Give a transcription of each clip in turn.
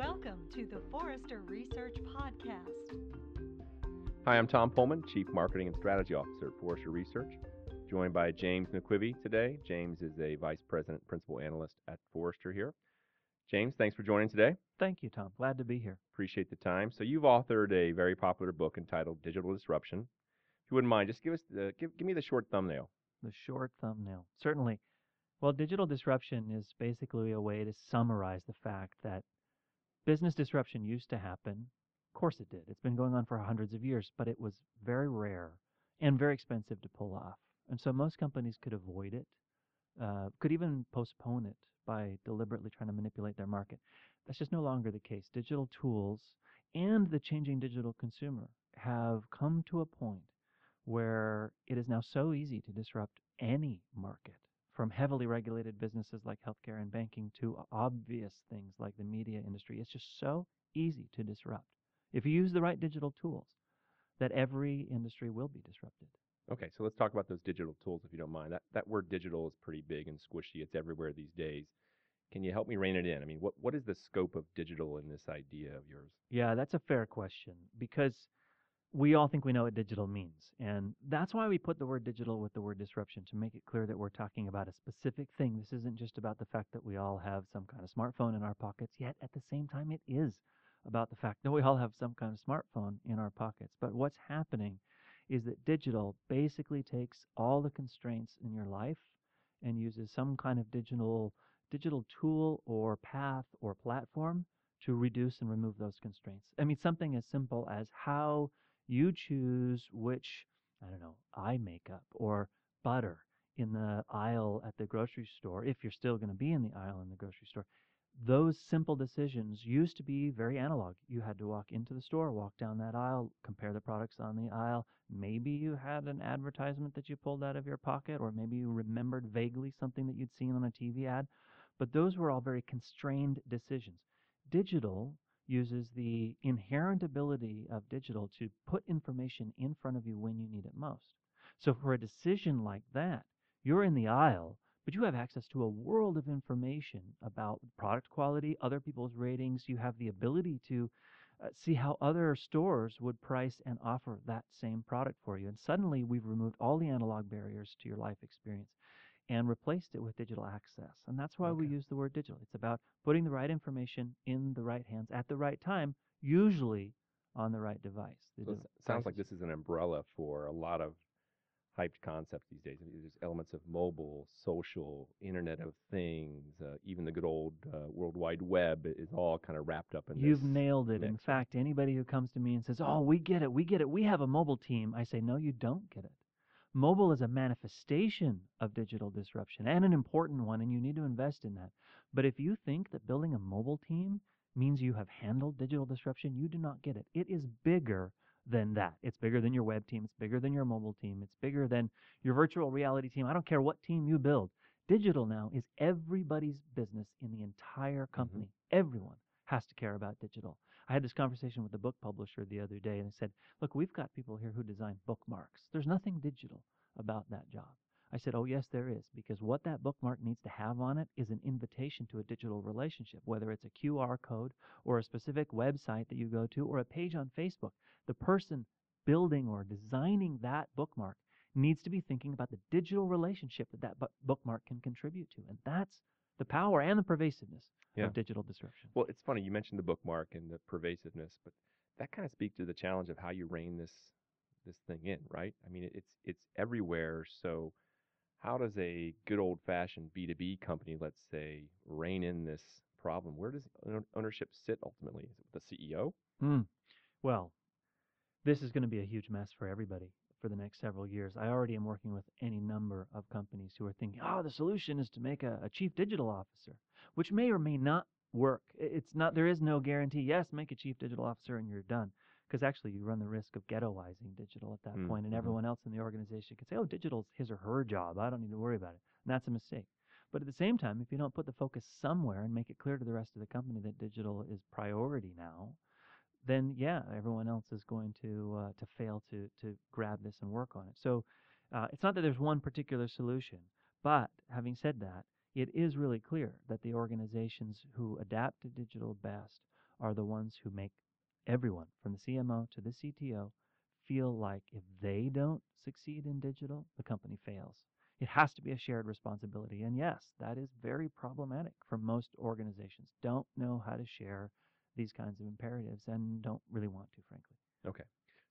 Welcome to the Forrester Research Podcast. Hi, I'm Tom Pohlmann, Chief Marketing and Strategy Officer at Forrester Research. Joined by James McQuivey today. James is a Vice President, Principal Analyst at Forrester here. James, thanks for joining today. Thank you, Tom. Glad to be here. Appreciate the time. So you've authored a very popular book entitled Digital Disruption. If you wouldn't mind, just give us the, give, give me the short thumbnail. The short thumbnail. Certainly. Well, digital disruption is basically a way to summarize the fact that business disruption used to happen. Of course it did. It's been going on for hundreds of years, but it was very rare and very expensive to pull off. And so most companies could avoid it, uh, could even postpone it by deliberately trying to manipulate their market. That's just no longer the case. Digital tools and the changing digital consumer have come to a point where it is now so easy to disrupt any market, from heavily regulated businesses like healthcare and banking to obvious things like the media industry. It's just so easy to disrupt. If you use the right digital tools, that every industry will be disrupted. Okay, so let's talk about those digital tools if you don't mind. That that word digital is pretty big and squishy. It's everywhere these days. Can you help me rein it in? I mean, what what is the scope of digital in this idea of yours? Yeah, that's a fair question because we all think we know what digital means. And that's why we put the word digital with the word disruption to make it clear that we're talking about a specific thing. This isn't just about the fact that we all have some kind of smartphone in our pockets, yet at the same time, it is about the fact that we all have some kind of smartphone in our pockets. But what's happening is that digital basically takes all the constraints in your life and uses some kind of digital digital tool or path or platform to reduce and remove those constraints. I mean something as simple as how you choose which I don't know, eye makeup or butter in the aisle at the grocery store if you're still going to be in the aisle in the grocery store those simple decisions used to be very analog. You had to walk into the store, walk down that aisle, compare the products on the aisle. Maybe you had an advertisement that you pulled out of your pocket, or maybe you remembered vaguely something that you'd seen on a TV ad. But those were all very constrained decisions. Digital uses the inherent ability of digital to put information in front of you when you need it most. So for a decision like that, you're in the aisle but you have access to a world of information about product quality, other people's ratings. You have the ability to uh, see how other stores would price and offer that same product for you. And suddenly we've removed all the analog barriers to your life experience and replaced it with digital access. And that's why Okay. we use the word digital. It's about putting the right information in the right hands at the right time, usually on the right device. The So it sounds like this is an umbrella for a lot of hyped concepts these days. I mean, There's elements of mobile, social, Internet of Things, uh, even the good old uh, World Wide Web is all kind of wrapped up in You've nailed it. In fact, anybody who comes to me and says, "Oh, we get it, we get it, we have a mobile team," I say, "No, you don't get it. Mobile is a manifestation of digital disruption and an important one, and you need to invest in that. But if you think that building a mobile team means you have handled digital disruption, you do not get it. It is bigger than that. It's bigger than your web team. It's bigger than your mobile team. It's bigger than your virtual reality team. I don't care what team you build. Digital now is everybody's business in the entire mm-hmm. company. Everyone has to care about digital. I had this conversation with a book publisher the other day, and I said, Look, we've got people here who design bookmarks. There's nothing digital about that job. I said, Oh, yes, there is, because what that bookmark needs to have on it is an invitation to a digital relationship, whether it's a QR code or a specific website that you go to or a page on Facebook. The person building or designing that bookmark needs to be thinking about the digital relationship that that bookmark can contribute to. And that's the power and the pervasiveness Yeah. of digital disruption. Well, it's funny you mentioned the bookmark and the pervasiveness, but that kind of speaks to the challenge of how you rein this this thing in, right? I mean, it's it's everywhere. So, how does a good old fashioned B two B company, let's say, rein in this problem? Where does ownership sit ultimately? Is it with the CEO? Hmm. Well, this is going to be a huge mess for everybody for the next several years. I already am working with any number of companies who are thinking, oh, the solution is to make a, a chief digital officer, which may or may not work. It's not, there is no guarantee, yes, make a chief digital officer and you're done. Because actually, you run the risk of ghettoizing digital at that Mm, point, and mhm. everyone else in the organization can say, oh, digital's his or her job. I don't need to worry about it. And that's a mistake. But at the same time, if you don't put the focus somewhere and make it clear to the rest of the company that digital is priority now, then yeah, everyone else is going to uh, to fail to to grab this and work on it. So uh, it's not that there's one particular solution, but having said that, it is really clear that the organizations who adapt to digital best are the ones who make everyone from the CMO to the CTO feel like if they don't succeed in digital, the company fails. It has to be a shared responsibility. And yes, that is very problematic for most organizations. Don't know how to share these kinds of imperatives and don't really want to, frankly. Okay.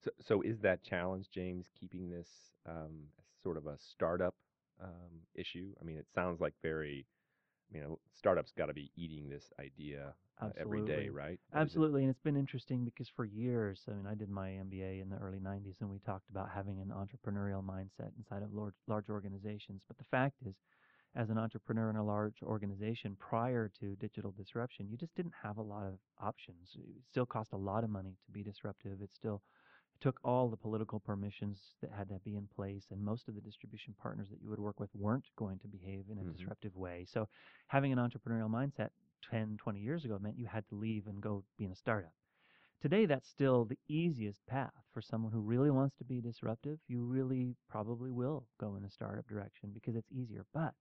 So, so is that challenge, James, keeping this um, sort of a startup um, issue? I mean, it sounds like very, you know, startups got to be eating this idea uh, every day, right? Or is it- Absolutely, and it's been interesting because for years, I mean, I did my MBA in the early 90s and we talked about having an entrepreneurial mindset inside of large, large organizations. But the fact is, as an entrepreneur in a large organization prior to digital disruption, you just didn't have a lot of options. It still cost a lot of money to be disruptive. It still took all the political permissions that had to be in place, and most of the distribution partners that you would work with weren't going to behave in a Mhm. disruptive way. So, having an entrepreneurial mindset 10, 20 years ago meant you had to leave and go be in a startup. Today, that's still the easiest path for someone who really wants to be disruptive. You really probably will go in a startup direction because it's easier. But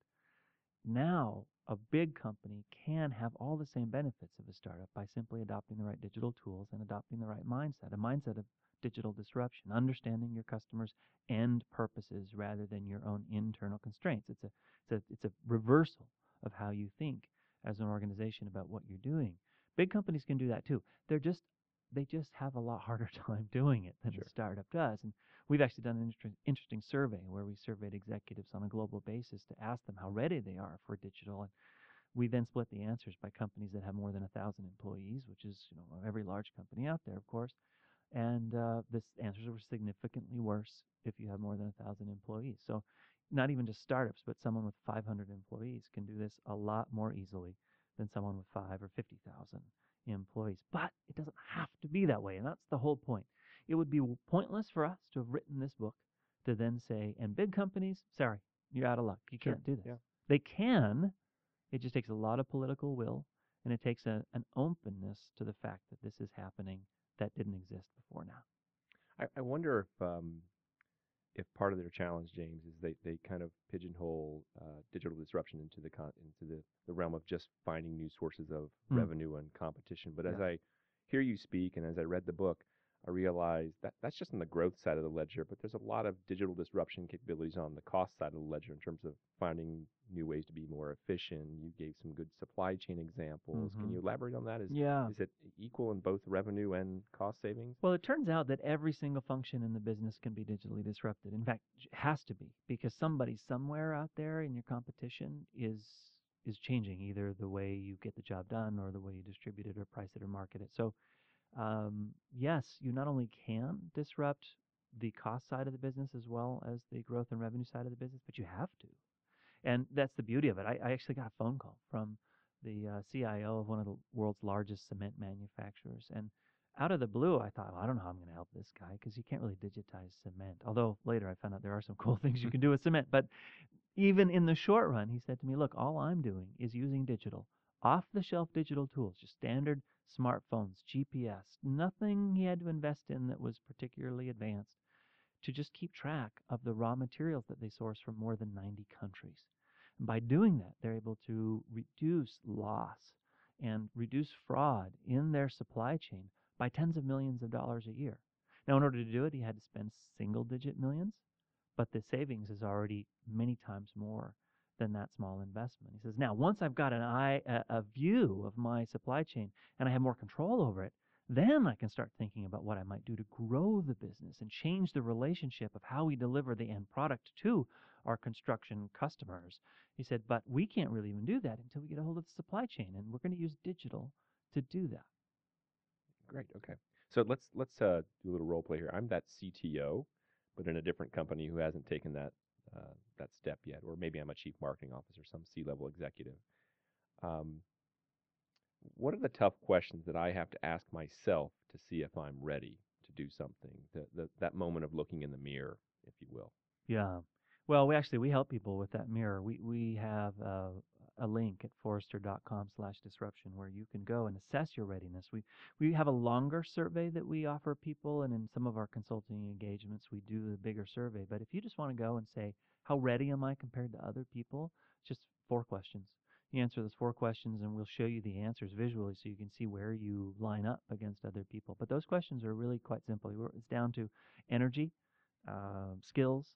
now, a big company can have all the same benefits of a startup by simply adopting the right digital tools and adopting the right mindset a mindset of digital disruption, understanding your customers' end purposes rather than your own internal constraints. It's a, it's a, it's a reversal of how you think as an organization about what you're doing. Big companies can do that too. They're just they just have a lot harder time doing it than Sure. a startup does. And we've actually done an inter- interesting survey where we surveyed executives on a global basis to ask them how ready they are for digital. And we then split the answers by companies that have more than a thousand employees, which is you know every large company out there, of course. And uh, the answers were significantly worse if you have more than a thousand employees. So not even just startups, but someone with 500 employees can do this a lot more easily than someone with five or 50,000 employees. But it doesn't have to be that way, and that's the whole point. It would be pointless for us to have written this book to then say, and big companies, sorry, you're out of luck. You Sure, can't do this. yeah. They can. It just takes a lot of political will, and it takes a, an openness to the fact that this is happening that didn't exist before now. I, I wonder if um, if part of their challenge, James, is they, they kind of pigeonhole uh, digital disruption into the con- into the, the realm of just finding new sources of Hmm. revenue and competition. But as I hear you speak and as I read the book, I realize that that's just on the growth side of the ledger. But there's a lot of digital disruption capabilities on the cost side of the ledger in terms of finding new ways to be more efficient. You gave some good supply chain examples. Can Mhm. you elaborate on that? Is Yeah. is it equal in both revenue and cost savings? Well, it turns out that every single function in the business can be digitally disrupted. In fact, it has to be because somebody somewhere out there in your competition is is changing either the way you get the job done or the way you distribute it or price it or market it. So, um, yes, you not only can disrupt the cost side of the business as well as the growth and revenue side of the business, but you have to. And that's the beauty of it. I, I actually got a phone call from the uh, CIO of one of the world's largest cement manufacturers, and out of the blue, I thought, well, I don't know how I'm going to help this guy because you can't really digitize cement. Although later I found out there are some cool things you can do with cement. But even in the short run, he said to me, look, all I'm doing is using digital, off the shelf digital tools, just standard smartphones, GPS, nothing he had to invest in that was particularly advanced to just keep track of the raw materials that they source from more than 90 countries. And by doing that, they're able to reduce loss and reduce fraud in their supply chain by tens of millions of dollars a year. Now, in order to do it, he had to spend single digit millions, but the savings is already many times more than that small investment. He says, now, once I've got an eye, a, a view of my supply chain and I have more control over it, then I can start thinking about what I might do to grow the business and change the relationship of how we deliver the end product to our construction customers. He said, but we can't really even do that until we get a hold of the supply chain, and we're going to use digital to do that. Great. Okay. So let's let's uh, do a little role play here. I'm that CTO, but in a different company who hasn't taken that uh, that step yet, or maybe I'm a chief marketing officer, some C-level executive. Um, what are the tough questions that I have to ask myself to see if I'm ready to do something? The, the, that moment of looking in the mirror, if you will. Yeah. Well, we actually we help people with that mirror. We we have uh, a link at forrester.com/disruption where you can go and assess your readiness. We we have a longer survey that we offer people, and in some of our consulting engagements, we do a bigger survey. But if you just want to go and say, how ready am I compared to other people? Just four questions. You answer those four questions, and we'll show you the answers visually so you can see where you line up against other people. But those questions are really quite simple. It's down to energy, uh, skills,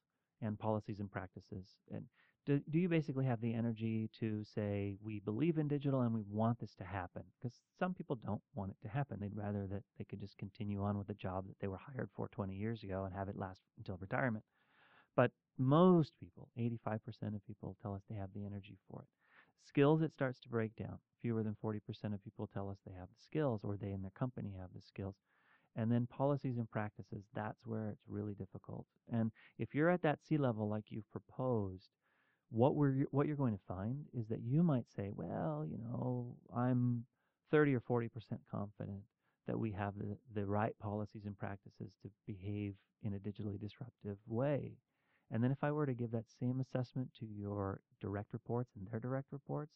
and policies and practices. And do, do you basically have the energy to say, we believe in digital and we want this to happen? Because some people don't want it to happen. They'd rather that they could just continue on with the job that they were hired for 20 years ago and have it last until retirement. But most people, 85% of people, tell us they have the energy for it. Skills, it starts to break down. Fewer than 40% of people tell us they have the skills or they in their company have the skills. And then policies and practices, that's where it's really difficult. And if you're at that C level like you've proposed, what we're what you're going to find is that you might say, well, you know, I'm 30 or 40% confident that we have the, the right policies and practices to behave in a digitally disruptive way. And then if I were to give that same assessment to your direct reports and their direct reports,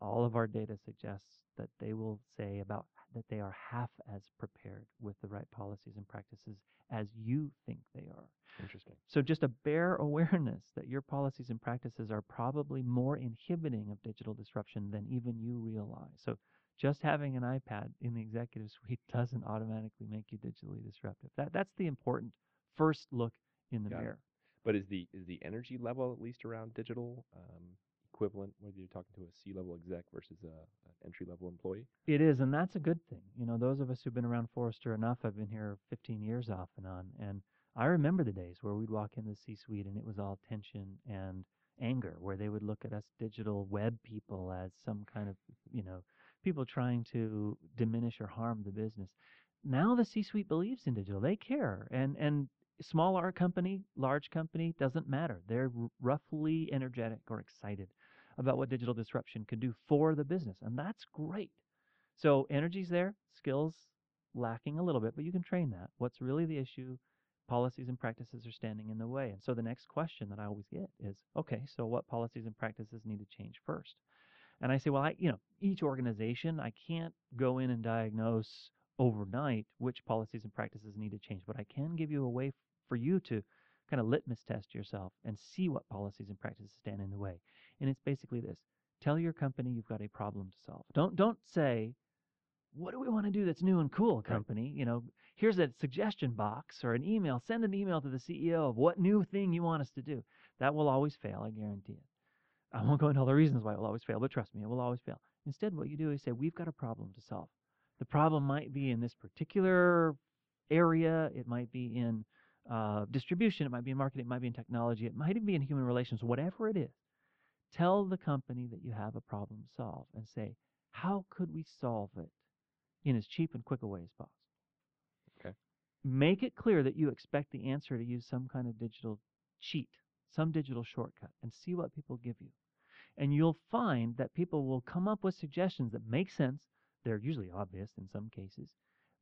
all of our data suggests that they will say about that they are half as prepared with the right policies and practices as you think they are. Interesting. So just a bare awareness that your policies and practices are probably more inhibiting of digital disruption than even you realize. So just having an iPad in the executive suite doesn't automatically make you digitally disruptive. That that's the important first look in the Got it. mirror. But is the is the energy level at least around digital um, equivalent whether you're talking to a C level exec versus a, an entry level employee? It is, and that's a good thing. You know, those of us who've been around Forrester enough, I've been here 15 years off and on, and I remember the days where we'd walk in the C-suite and it was all tension and anger, where they would look at us digital web people as some kind of, you know, people trying to diminish or harm the business. Now the C-suite believes in digital; they care, and and small R company, large company doesn't matter. They're roughly energetic or excited about what digital disruption can do for the business, and that's great. So energy's there, skills lacking a little bit, but you can train that. What's really the issue? Policies and practices are standing in the way. And so the next question that I always get is, okay, so what policies and practices need to change first? And I say, well, I, you know, each organization, I can't go in and diagnose overnight which policies and practices need to change, but I can give you a way for you to kind of litmus test yourself and see what policies and practices stand in the way. And it's basically this. Tell your company you've got a problem to solve. Don't don't say, what do we want to do that's new and cool, company? You know, here's a suggestion box or an email. Send an email to the CEO of what new thing you want us to do. That will always fail, I guarantee it. I won't go into all the reasons why it will always fail, but trust me, it will always fail. Instead, what you do is say, we've got a problem to solve. The problem might be in this particular area, it might be in uh, distribution, it might be in marketing, it might be in technology, it might even be in human relations, whatever it is. Tell the company that you have a problem to solve and say, how could we solve it in as cheap and quick a way as possible? Okay. Make it clear that you expect the answer to use some kind of digital cheat, some digital shortcut, and see what people give you. And you'll find that people will come up with suggestions that make sense. They're usually obvious in some cases,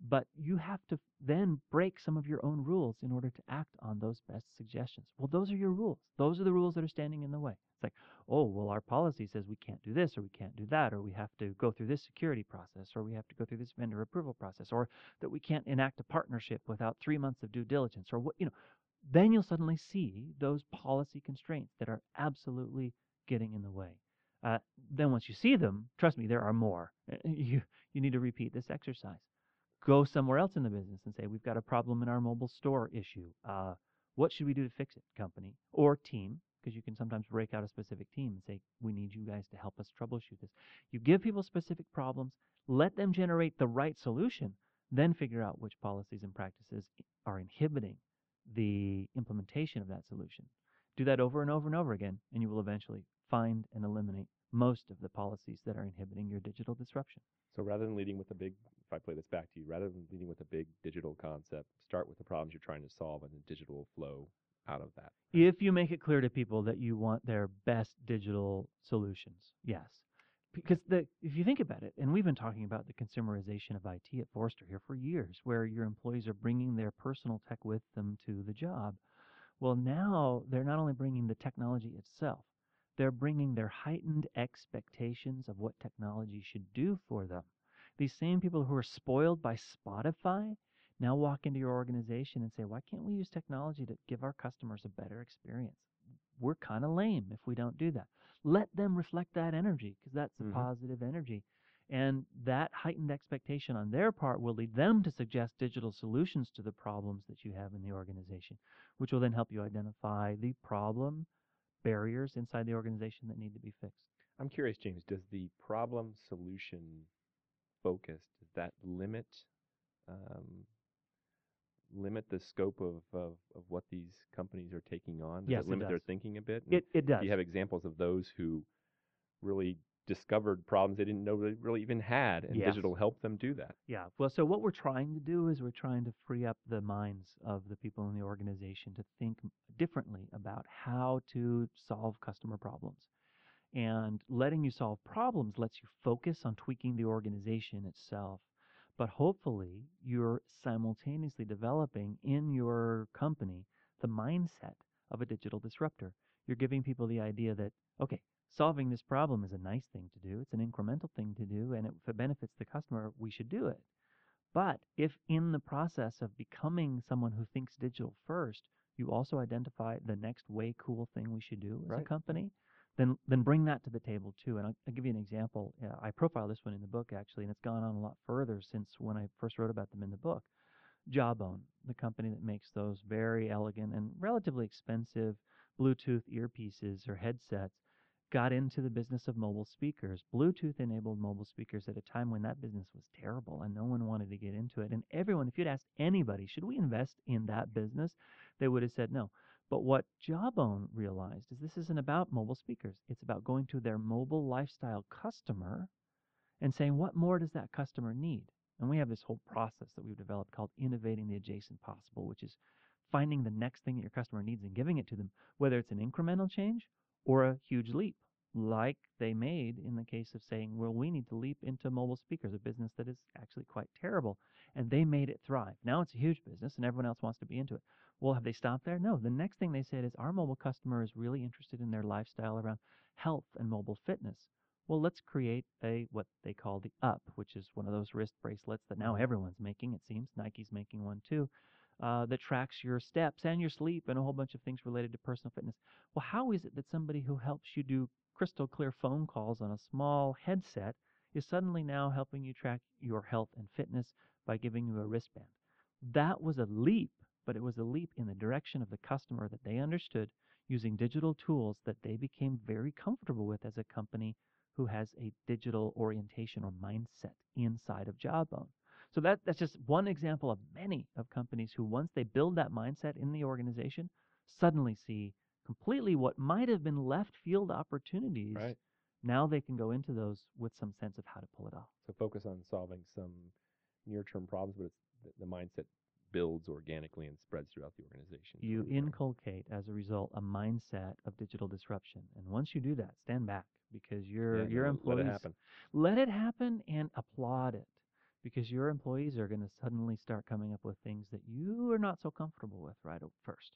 but you have to then break some of your own rules in order to act on those best suggestions. Well, those are your rules. Those are the rules that are standing in the way. It's like, oh, well, our policy says we can't do this or we can't do that, or we have to go through this security process, or we have to go through this vendor approval process, or that we can't enact a partnership without three months of due diligence, or what, you know. Then you'll suddenly see those policy constraints that are absolutely getting in the way. Uh, then once you see them, trust me, there are more. You you need to repeat this exercise. Go somewhere else in the business and say, we've got a problem in our mobile store issue. Uh, what should we do to fix it, company or team? Because you can sometimes break out a specific team and say, we need you guys to help us troubleshoot this. You give people specific problems, let them generate the right solution, then figure out which policies and practices are inhibiting the implementation of that solution. Do that over and over and over again, and you will eventually find and eliminate most of the policies that are inhibiting your digital disruption. So rather than leading with a big, if I play this back to you, rather than leading with a big digital concept, start with the problems you're trying to solve, and the digital flow out of that. If you make it clear to people that you want their best digital solutions, yes. Because the, if you think about it, and we've been talking about the consumerization of IT at Forrester here for years, where your employees are bringing their personal tech with them to the job. Well, now they're not only bringing the technology itself, they're bringing their heightened expectations of what technology should do for them. These same people who are spoiled by Spotify now walk into your organization and say, why can't we use technology to give our customers a better experience? We're kind of lame if we don't do that. let them reflect that energy because that's the Mhm. positive energy. And that heightened expectation on their part will lead them to suggest digital solutions to the problems that you have in the organization, which will then help you identify the problem barriers inside the organization that need to be fixed. I'm curious, James, does the problem solution focus, does that limit um, limit the scope of, of, of what these companies are taking on? Does Yes, it it limit their thinking a bit? And It, it does. Do you have examples of those who really discovered problems they didn't know they really even had, and Yes. digital helped them do that? Yeah. Well, so what we're trying to do is we're trying to free up the minds of the people in the organization to think differently about how to solve customer problems. And letting you solve problems lets you focus on tweaking the organization itself. But hopefully, you're simultaneously developing in your company the mindset of a digital disruptor. You're giving people the idea that, okay, solving this problem is a nice thing to do. It's an incremental thing to do. And if it benefits the customer, we should do it. But if in the process of becoming someone who thinks digital first, you also identify the next way cool thing we should do as Right. a company, then then bring that to the table too. And I'll, I'll give you an example. Uh, I profile this one in the book actually, and it's gone on a lot further since when I first wrote about them in the book. Jawbone, the company that makes those very elegant and relatively expensive Bluetooth earpieces or headsets, got into the business of mobile speakers, Bluetooth enabled mobile speakers at a time when that business was terrible and no one wanted to get into it. And everyone, if you'd asked anybody, should we invest in that business? They would have said no. But what Jawbone realized is this isn't about mobile speakers. It's about going to their mobile lifestyle customer and saying, what more does that customer need? And we have this whole process that we've developed called innovating the adjacent possible, which is finding the next thing that your customer needs and giving it to them, whether it's an incremental change or a huge leap, like they made in the case of saying, well, we need to leap into mobile speakers, a business that is actually quite terrible. And they made it thrive. Now it's a huge business and everyone else wants to be into it. Well, have they stopped there? No. The next thing they said is our mobile customer is really interested in their lifestyle around health and mobile fitness. Well, let's create a what they call the Up, which is one of those wrist bracelets that now everyone's making. It seems Nike's making one too, uh, that tracks your steps and your sleep and a whole bunch of things related to personal fitness. Well, how is it that somebody who helps you do crystal clear phone calls on a small headset is suddenly now helping you track your health and fitness by giving you a wristband? That was a leap, but it was a leap in the direction of the customer that they understood using digital tools that they became very comfortable with as a company who has a digital orientation or mindset inside of Jawbone. So that, that's just one example of many of companies who, once they build that mindset in the organization, suddenly see completely what might have been left field opportunities. Right. Now they can go into those with some sense of how to pull it off. So focus on solving some near-term problems, but it's the, the mindset builds organically and spreads throughout the organization. You what you're saying. inculcate, as a result, a mindset of digital disruption. And once you do that, stand back because your Yeah, your employees let it happen. let it happen and applaud it because your employees are going to suddenly start coming up with things that you are not so comfortable with right at first.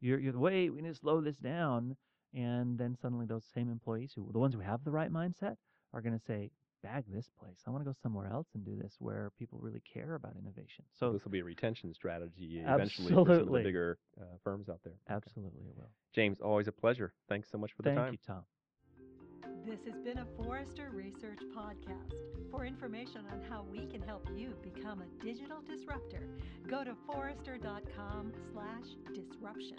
You're, you're wait, we need to slow this down, and then suddenly those same employees, who the ones who have the right mindset, are going to say, "Bag this place. I want to go somewhere else and do this where people really care about innovation." So this will be a retention strategy eventually for some of the bigger uh, firms out there. Okay. absolutely, it will. James, always a pleasure. Thanks so much for the time. Thank you, Tom. This has been a Forrester Research podcast. For information on how we can help you become a digital disruptor, go to forrester.com/disruption.